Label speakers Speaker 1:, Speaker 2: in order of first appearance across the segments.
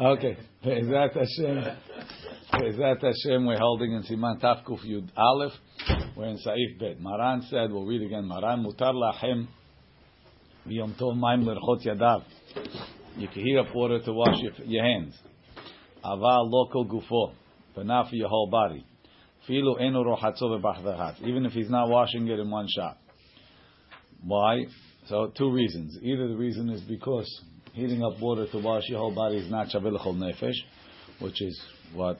Speaker 1: Okay. Be'ezat Hashem. Be'ezat Hashem, we're holding in Siman Tafkuf Yud Aleph. We're in Saif Bet. Maran said, we'll read again. Maran, mutar lachem v'yom tov maim l'rchot yadav. You can heat up water to wash your, your hands. Aval local gufo. But not for your whole body. Filu enu rohatzo v'bachdahat. Even if he's not washing it in one shot. Why? So two reasons. Either the reason is because heating up water to wash your whole body is not shavilachol nefesh, which is what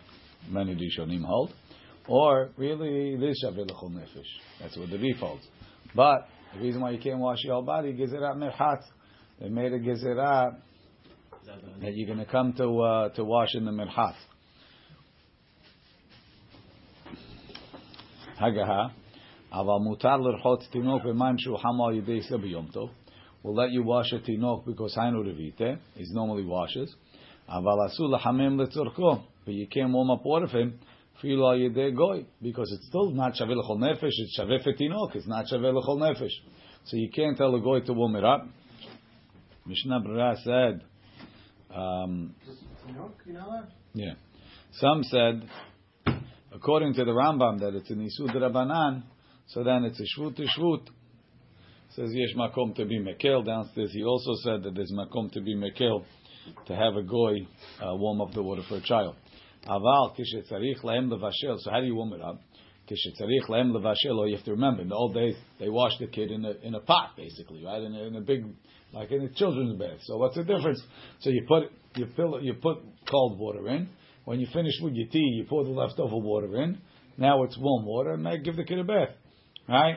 Speaker 1: many Rishonim hold, or really it is shavilachol nefesh. That's what the Rif holds. But the reason why you can't wash your whole body, gezerat merchat. They made a gezerat that you're going to come to uh, to wash in the merchat. Hagaha. אבל מותר לרחוץ תינוק במים שהוא חם על ידי זה ביום טוב. We'll let you wash a tinok because Hainu Revite, he normally washes. Aval asu lahamim letzorko, but you can't warm up water for him. Filo yedei goy, because it's still not shaveh l'chol nefesh, it's shaveh fetinok, it's not shaveh l'chol nefesh. So you can't tell a goy to warm it up. Mishnah Berurah said, um, yeah. Some said, according to the Rambam, that it's an Isud Rabbanan, so then it's a Shvut to Shvut. Says Yesh Makom to be Mekel. Downstairs he also said that there's Makom to be Mekel to have a goy uh, warm up the water for a child. Aval kishetzarich lahem levashel. So how do you warm it up? Kishetzarich lahem levashel. Or you have to remember, in the old days they washed the kid in a in a pot, basically, right? In a, in a big, like in a children's bath. So what's the difference? So you put you fill you put cold water in. When you finish with your tea, you pour the leftover water in. Now it's warm water, and give the kid a bath, right?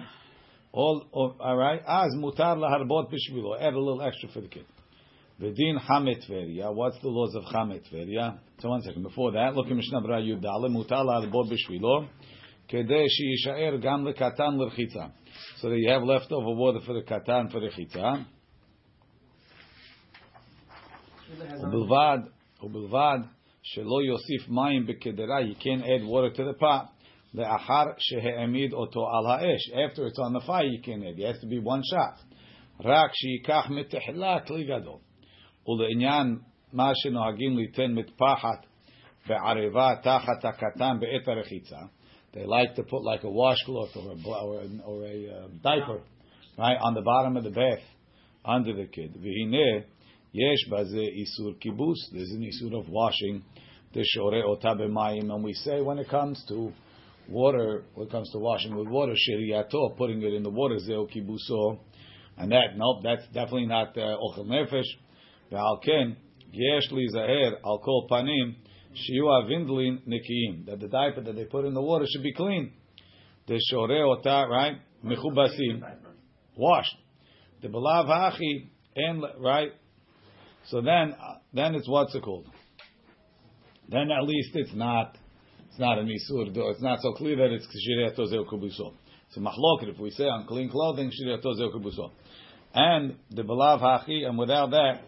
Speaker 1: All, all right. As mutar laharbot bishvilo. Add a little extra for the kid. Vedin chamet veria. What's the laws of chamet veria? So one second. Before that, look at Mishnah Berurah Yud Daleh. Mutar laharbot bishvilo. Kedei sheyishaer gam lekatan lechitza. So that you have leftover water for the katan for the chitza. ובלבד, ובלבד shelo yosif mayim בקדרה, you can't add water to the pot. לאחר שהעמיד אותו על האש. After it's on the fire, you can add. It has to be one shot. רק שייקח מתחילה כלי גדול. ולעניין מה שנוהגים ליתן מטפחת בערבה תחת הקטן בעת הרחיצה, they like to put like a washcloth or a, or a, or a uh, diaper right on the bottom of the bath under the kid. והנה יש בזה איסור כיבוס. There's an איסור of washing. דשורה אותה במים. And we say when it comes to water, when it comes to washing with water, sheriato, putting it in the water, zeo kibuso, and that, nope, that's definitely not uh, ochel nefesh. Ve'al ken, yesh li zaher al panim, shiu avindlin nikiim, that the diaper that they put in the water should be clean. The shore ota, right, mechubasim, washed. The belav hachi, and right, so then, uh, then it's what's it called? Then at least it's not it's not an isur. It's not so clear that it's shiriato zeu kubuso. So machlokit, if we say on clean clothing, shiriato zeu kubuso. And the belav hachi, and without that,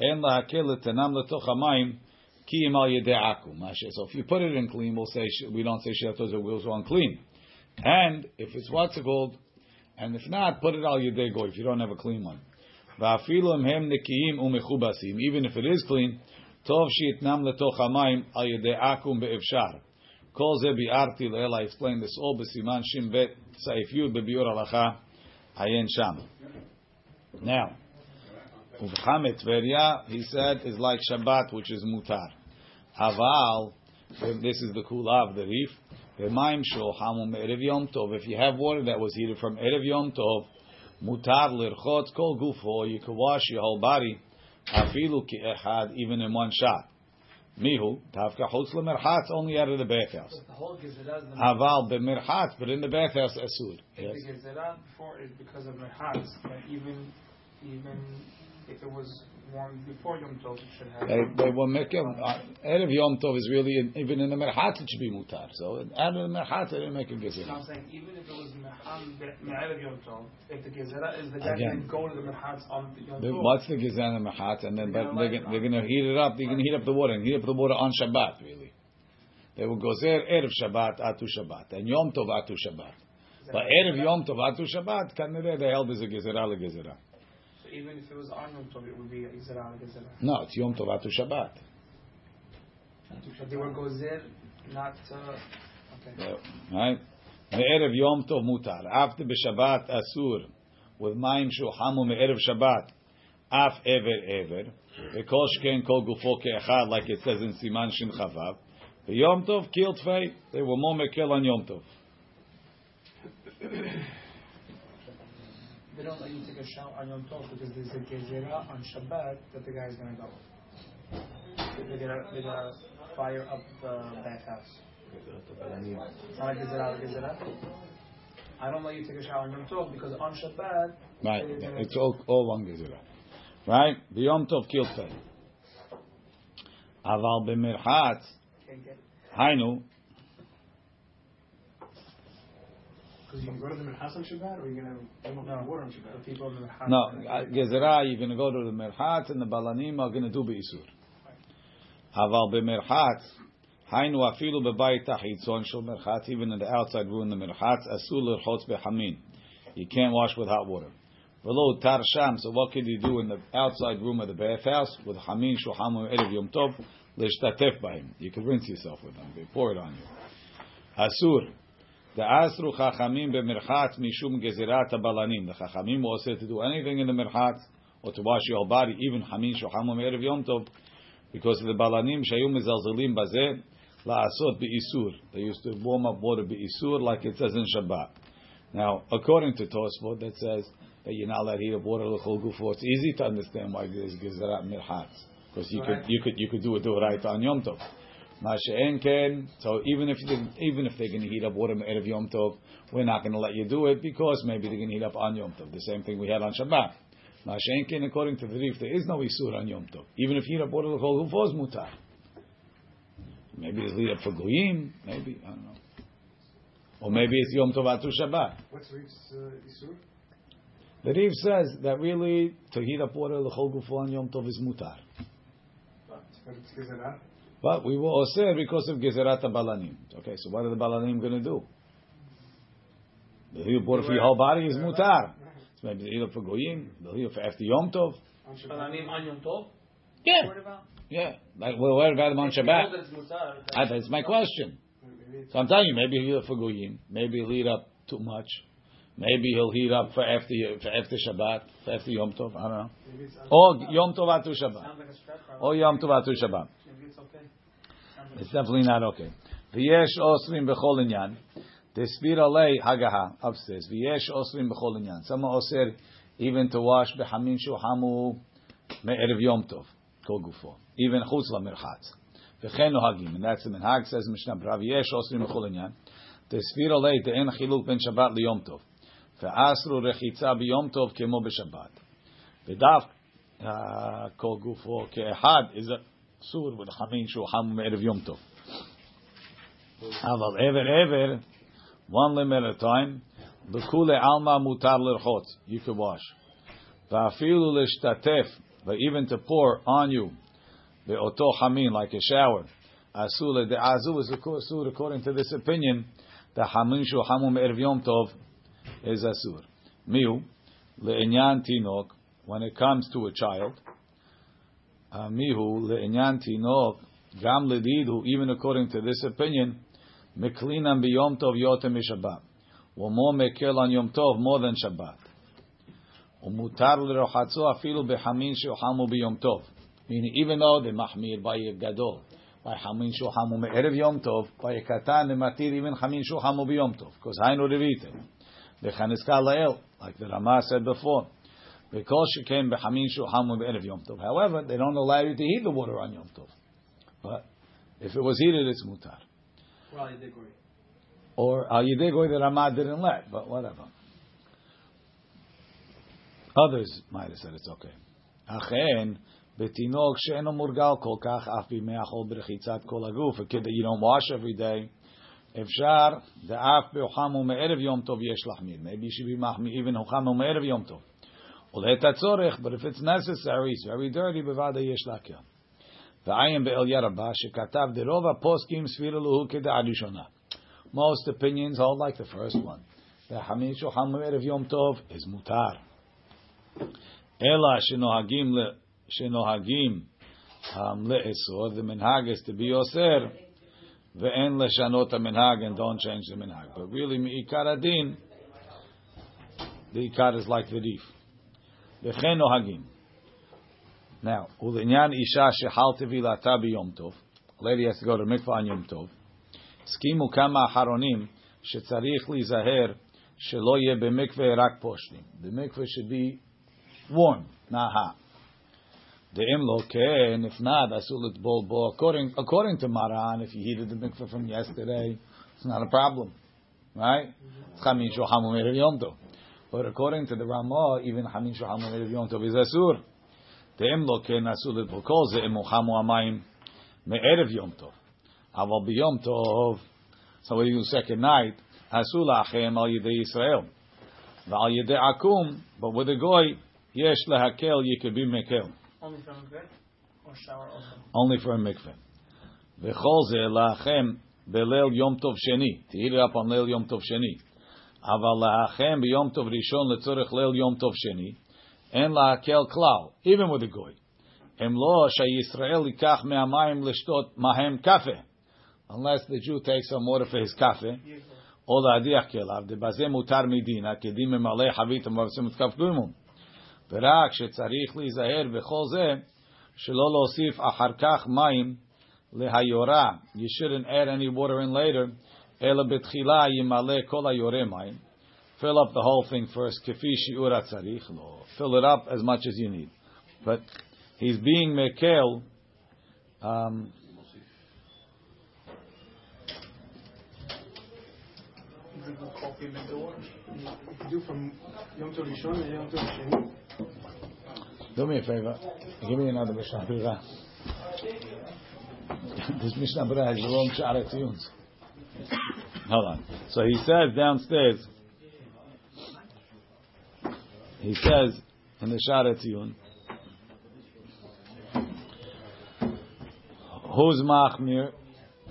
Speaker 1: en lahakel tenam letoch hamayim ki al yede'aku. So if you put it in clean, we'll say we don't say shiriato zeu kubuso unclean. And if it's what's it called, and if not, put it al yedego if you don't have a clean one. Va'afilu hem nekiim umechubasim. Even if it is clean, tov sheitnam letoch hamayim al yede'akum. Kol ze bi'arti le'el, I explained this all b'siman shim bet saif yud bebiur halacha ayen sham. Now, uvchamet veria, he said, is like Shabbat, which is mutar. Aval, this is the kula of the Rif, v'maim shol hamum erev yom tov, if you have water that was heated from erev yom tov, mutar lirchot kol gufo, you can wash your whole body, afilu ki even in one shot. Mihu, Tavka Chutz Lemerchatz, only out of the bathhouse. Aval Bemerchatz, but in the bathhouse, Asur.
Speaker 2: Yes. The Gezerah before is because of Merchatz, but even, even if it was warm before Yom Tov, should have.
Speaker 1: They, they will make it, uh, Erev Yom Tov is really, even in the Merchatz it should be mutar. So out of the Merchatz they didn't make a Gezerah.
Speaker 2: I'm saying, even if it was Me'erev Yom Tov, if the Gezerah is the guy can go to the Merchatz on Yom Tov.
Speaker 1: What's the Gezerah and the Merchatz? And then, but they're, they're going to heat it up, they're going to heat up the water, and heat up the water on Shabbat, really. They will gozer Erev Shabbat, Atu Shabbat, and Yom Tov, Atu Shabbat. But Erev Yom Tov, Atu Shabbat, Kanere, they held as a Gezerah, le Gezerah.
Speaker 2: So even if it was on Yom Tov, it would be Gezerah, le Gezerah.
Speaker 1: No, it's Yom Tov, Atu Shabbat.
Speaker 2: They were gozer, not. Uh, okay.
Speaker 1: Right? Me'erev Yom Tov mutar. After b'Shabbat asur. With mayim shuhamu me'erev Shabbat. Af ever ever. V'kol shken kol gufo ke'echad, like it says in Siman Shin Chavav. Yom Tov killed Tfei. They were more mekel on Yom Tov.
Speaker 2: They don't let you take a shower on Yom Tov because there's a gezerah on Shabbat that the guy's going to go. They're going to, they're going to fire up the bathhouse. It's not a gezerah, a gezerah. I don't let you take a shower on Yom Tov because on Shabbat.
Speaker 1: Right. It's all, all one gezerah. Right? The Yom Tov killed Tfei. Aval b'mirchatz. Hainu.
Speaker 3: Because you can go to the Merchas on Shabbat, or you're going to have no. water on Shabbat?
Speaker 2: People in the Merchat.
Speaker 1: No, uh, Gezerah, you're going to go to the Merchat, and the Balanim are going to do Be'isur. Aval b'merchat, Hainu afilu b'bayit tachitzon shel merchat, even in the outside room, the merchat, asul l'rchotz behamin. You can't wash with hot water. Below tar sham, so what could you do in the outside room of the bathhouse with hamin shuhamu erev yom tov l'shtatef b'him? You could rinse yourself with them. They pour it on you. Asur. The asru chachamim b'merchat mishum gezerat balanim. The chachamim will said to do anything in the merchat or to wash your body, even hamin shuhamu erev yom tov, because the balanim shayu mezalzelim bazeh la'asot be'isur. They used to warm up water be'isur like it says in Shabbat. Now, according to Tosfot, that says that you're not allowed to heat up water l'chol gufo. It's easy to understand why there's gezerat mirchat because you could you could you could do it do right on Yom Tov. So even if you even if they're going to heat up water erev Yom Tov, we're not going to let you do it because maybe they're going to heat up on Yom Tov. The same thing we had on Shabbat. Masha'en ken. According to the Rif, there is no isur on Yom Tov. Even if you heat up water l'chol gufo is mutar. Maybe it's lead up for goyim. Maybe I don't know. Or maybe it's Yom Tov Atu Shabbat.
Speaker 3: What's Rif's uh, Isur?
Speaker 1: The Rif says that really to heat up water l'chol gufo on Yom Tov is mutar.
Speaker 3: But it's.
Speaker 1: But we were osir because of gezerat balanim. Okay, so what are the balanim going to do? The heat up water for your whole body is mutar. So maybe the heat for goyim, the up for after Yom Tov.
Speaker 2: Balanim on Yom Tov?
Speaker 1: Yeah, yeah. Like we're worried about them on Shabbat.
Speaker 2: know that it's mutar,
Speaker 1: Ah, That's my question. So I'm telling you, maybe he'll heat up for goyim, maybe he'll heat up too much, maybe he'll heat up for after for after Shabbat, for after Yom Tov. I don't know. Or Yom Tov atu Shabbat,
Speaker 2: Sounds like a stress
Speaker 1: or Yom Tov atu Shabbat.
Speaker 2: It's okay.
Speaker 1: It's definitely not okay. V'yesh osrim b'chol inyan. Despir alei hagaha upstairs. V'yesh osrim b'chol inyan. Some oser even to wash b'hamin shuhamu me'erev yom tov kol gufo. Even chutz lamirchatz. V'chen nohagim. And that's the minhag says Mishnah Berurah. V'yesh osrim b'chol inyan. Despir alei te'en chiluk ben Shabbat liyom tov. Ve'asru rechitza b'yom tov kemo b'Shabbat. V'dav uh, kol gufo ke'ehad is a sur with chamin shuhamu me'erev yom tov. Aval ever ever, one limit at a time. Bekule alma mutar lirchot. You can wash. Va'afilu l'shtatef, but even to pour on you, the oto hamin like a shower. Asula de azu is asur according to this opinion. The hamin shu hamu me'erev yom tov is asur. Miu le'inyan tinok when it comes to a child. Uh, Mihu le'inyan tinok gam ledidu even according to this opinion. Meklinam biyom tov yotem Shabbat. More mekel on Yom Tov more than Shabbat. Umutar l'rochatzo afilu behamin shohamu biyom tov. Meaning, even though the mahmir by a gadol, by hamin shohamu me'erev Yom Tov, by a katan they matir even hamin shohamu biyom tov. Because I know hainu revite. Bechaniska lael, like the Rama said before. Because she came b'chamishu hamu be'erev yom tov. However, they don't allow you to heat the water on yom tov. But if it was heated, it's mutar. Or al yedegoi that Ramah didn't let, but whatever. Others might have said it's okay. Achen betinoch she'eno murgal kol kach af b'meach ol b'rechitzat kol aguf. A kid that you don't wash every day. Efshar af b'ochamu me'erev yom tov yesh lachmir. Maybe you should be machmir even ochamu me'erev yom tov. But if it's necessary, it's very dirty, bevada yesh lakya. V'ayim be'el yarabah shekatav derova poskim svira luhu keda Most opinions hold like the first one. The hamishu hamuer of Yom Tov is mutar. Ela shenohagim le shenohagim ham le'esor. The minhag is to be yoser. Ve'en leshanot minhag and don't change the minhag. But really, mi'ikar adin, the ikar is like the Rif. V'chen nohagim. Now, ulinyan isha shehal tevilata biyom tov. Lady has to go to mikvah on yom tov. הסכימו כמה אחרונים שצריך להיזהר שלא יהיה במקווה רק פושטים. The mikveh should be warm, not hot. דאם לא כן, if not, אסור לטבול בו. According, according to Maran, if you heated the mikveh from yesterday, it's not a problem. Right? It's chamin shoham u'merev yom tov. But according to the Ramah, even chamin shoham u'merev yom tov is asur. דאם לא כן, אסור לטבול כל זה, אם הוחמו המים מערב יום טוב. אבל ביום טוב, so we do second night, עשו לכם על ידי ישראל. ועל ידי עקום, but with a goy, יש להקל, you could be מקל.
Speaker 2: Only from a bed or shower also.
Speaker 1: Only for a mikveh. וכל זה לכם בליל יום טוב שני. תהיל up on ליל יום טוב שני. אבל לכם ביום טוב ראשון לצורך ליל יום טוב שני, אין להקל כלל, even with a goy. אם לא שישראל ייקח מהמים לשתות מהם קפה. Unless the Jew takes some water for his קפה, או להדיח כליו, דבזה מותר מדינה, כדין ממלא חבית ומבצעים את כף גוימום. ורק שצריך להיזהר בכל זה, שלא להוסיף אחר כך מים להיורה. You shouldn't add any water in later, Ela betchila yimale kol. Fill up the whole thing first. Kefi shi'ura tzarich lo. Fill it up as much as you need. But he's being mekel. Um,
Speaker 3: Do
Speaker 1: me a favor. Give me another Mishnah this Mishnah has the wrong Hold on. So he says downstairs. He says in the Sha'ar HaTziyun. Who's Machmir?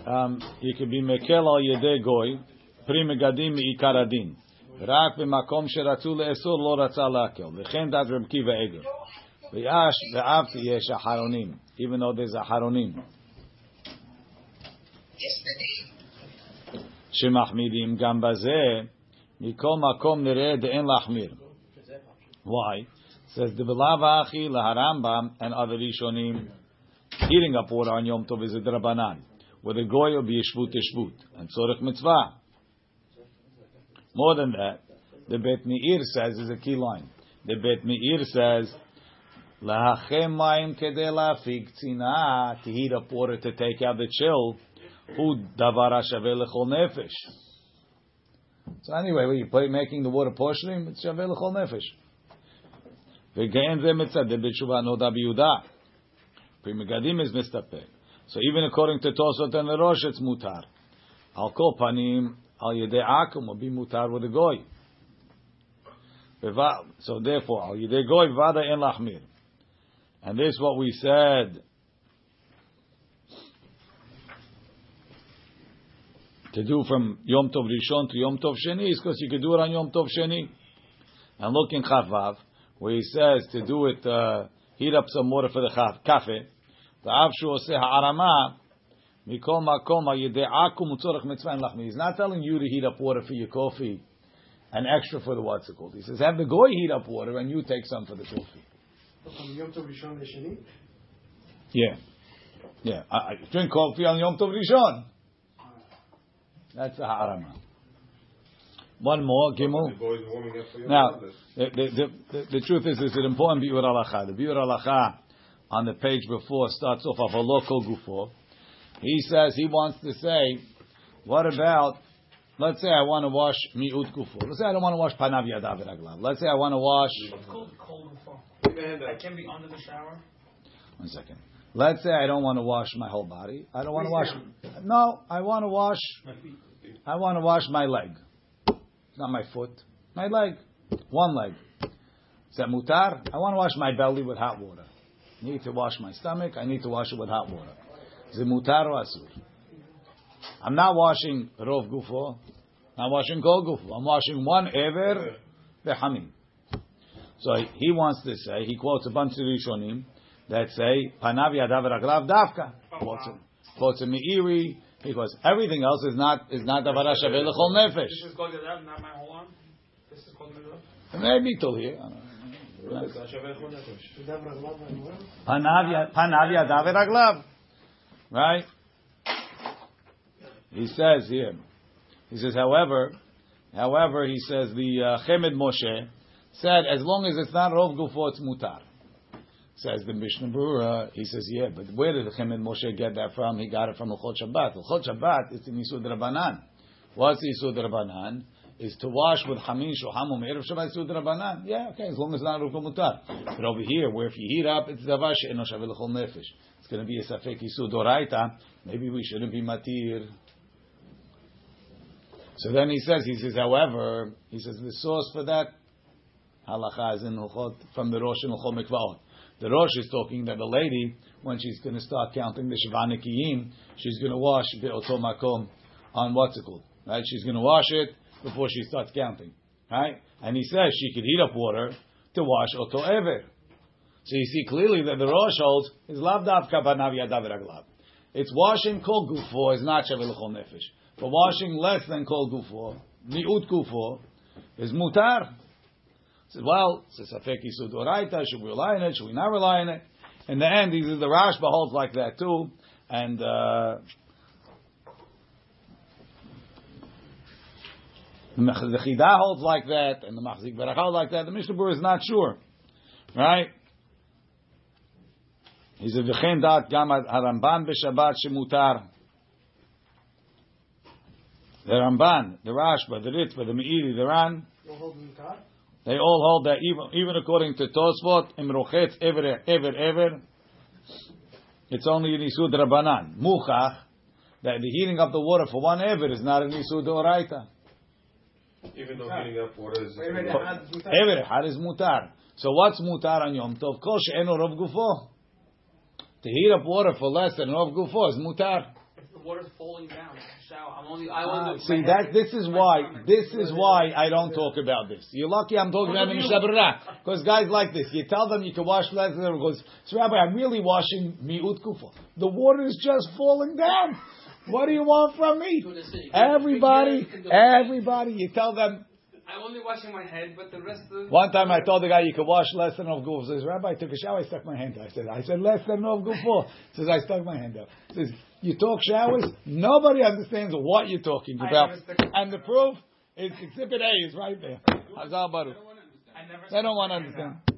Speaker 1: Um, could be Mekel al Yedei Goy. Pri Megadim Ikaradin. Rak b'makom sheratzu le'esur lo ratza la'akel. V'chen dad Rabbi Akiva Eiger. V'yash v'av yesh haronim. Even though there's haronim. Yesterday. שמחמירים גם בזה, מכל מקום נראה דאין להחמיר. Why? says the בלאו הכי להרמב"ם and other ראשונים, heating up water on Yom Tov is a drabanan. With a goy will be yeshvut yeshvut. And tzorich mitzvah. More than that, the Bet Meir says is a key line. The Bet Meir says, "Lahachem mayim kedei lafik tzina to heat up water to take out the chill. Lechol nefesh." So anyway, when you play making the water portioning, it's shaveh lechol nefesh. Ze mitzadeh b'tshuva Noda BiYehudah. Pri megadim is mistapek. So even according to Tosfot and the Rosh, it's mutar. Panim al yedei akum will be mutar with a goy. So therefore, al yedei goy vada en lachmir. And this is what we said. to do from Yom Tov Rishon to Yom Tov Sheni is because you could do it on Yom Tov Sheni. And look in Chavav, where he says to do it, uh, heat up some water for the chaf, kafe. The Avshu Oseh Ha'arama, Mikol Makom Ha'yede'akum Utzorach Mitzvah Lachmi. He's not telling you to heat up water for your coffee and extra for the what's it called. He says, have the goy heat up water and you take some for the coffee.
Speaker 3: Yom Tov Rishon?
Speaker 1: Yeah. Yeah. I, I drink coffee on Yom Tov Rishon. That's the harama. One more, Gimel.
Speaker 4: The boys warming up for your
Speaker 1: Now, the, the, the, the truth is, it's an important biur halacha. The biur halacha on the page before starts off of a local gufo. He says he wants to say, what about, let's say I want to wash mi'ut gufo. Let's say I don't want to wash panav yadav v'raglav. Let's say I want to wash,
Speaker 2: It's called cold before.
Speaker 4: Put your hand
Speaker 2: I can be under the shower.
Speaker 1: one second. Let's say I don't want to wash my whole body. I don't want to wash, no, I want to wash, I want to wash my leg. Not my foot, my leg. One leg. Is that mutar? I want to wash my belly with hot water. I Need to wash my stomach. I need to wash it with hot water. Is it mutar or asur? I'm not washing rov gufo. I'm washing kol gufo. I'm washing one ever behamim. So he wants to say, he quotes a bunch of Rishonim, that say panav yadav raglav davka. Quotes a meiri because everything else is not is not davara shaveh lechol nefesh.
Speaker 2: This is called Yadav, not my whole arm. This is called Yadav.
Speaker 1: Maybe till here. I don't know.
Speaker 3: Davar Aglav and what?
Speaker 1: Panav ya- panav yadav raglav. Right? He says here. He says, however, however, he says the uh, Chemed Moshe said as long as it's not rov gufo, it's mutar. Says the Mishnah Berurah, he says, yeah, but where did the Chemed Moshe get that from? He got it from L'chot Shabbat. L'chot Shabbat is in Yisud Rabbanan. What's Yisud Rabbanan? Is to wash with Hamin Shohamum Erev Shabbat Yisud Rabbanan. Yeah, okay, as long as it's not rov mutar. But over here, where if you heat up, it's Davar She'eno Shaveh L'chol Nefesh. It's going to be a Safek Yisud Oraita. Maybe we shouldn't be matir. So then he says, he says, however, he says the source for that halacha is in Hilchot from the Rosh and Mikvaot. The Rosh is talking that the lady, when she's going to start counting the Shivanikiyim, she's going to wash Be'oto Makom on what's it called, right? She's going to wash it before she starts counting, right? And he says she could heat up water to wash Oto Ever. So you see clearly that the Rosh holds is Lav Davka Yadav Raglav. It's washing Kol Gufo is not Shaveh Nefesh. But washing less than Kol Gufo, Mi'ut Gufo, is Mutar. Says, well, it's a Safek should we rely on it, should we not rely on it? In the end, these the Rashba holds like that too, and uh, the Chida holds like that, and the Machzik Berachah holds like that. The Mishnah is not sure, right? He said, "V'chein dat gam haramban b'Shabbat shemutar." The Ramban, the Rashba, the Ritva, the Meiri, the Ran,
Speaker 3: You'll hold mutar?
Speaker 1: They all hold that even, even according to Tosfot, Imrochetz ever, ever, ever, it's only an Isud Rabbanan. Muchach, that the heating of the water for one ever is not an Isud Oraita.
Speaker 4: Even though heating up water is.
Speaker 3: Wait a minute, how does mutar?
Speaker 1: Ever, had is mutar. So what's mutar on Yom Tov? Kol she'eno rov gufo. To heat up water for less than rov gufo is mutar.
Speaker 2: If the water's falling down, shower. I'm only. I
Speaker 1: Ah,
Speaker 2: want to.
Speaker 1: see that this is why this is why I don't talk about this. You're lucky I'm talking about Mishnah because guys like this. You tell them you can wash less than goes. So Rabbi, I'm really washing miut kufa. The water is just falling down. What do you want from me? Everybody, everybody, you tell them.
Speaker 2: I'm only washing my head, but the rest of.
Speaker 1: One time I told the guy you could wash less than of gufo. Says Rabbi, I took a shower, I stuck my hand out. I said, I said less than of gufo. Says I stuck my hand out. Says you talk showers. Nobody understands what you're talking about.
Speaker 2: never stuck my
Speaker 1: And the proof is Exhibit A is right there. Hazal Baruch. They don't want to understand.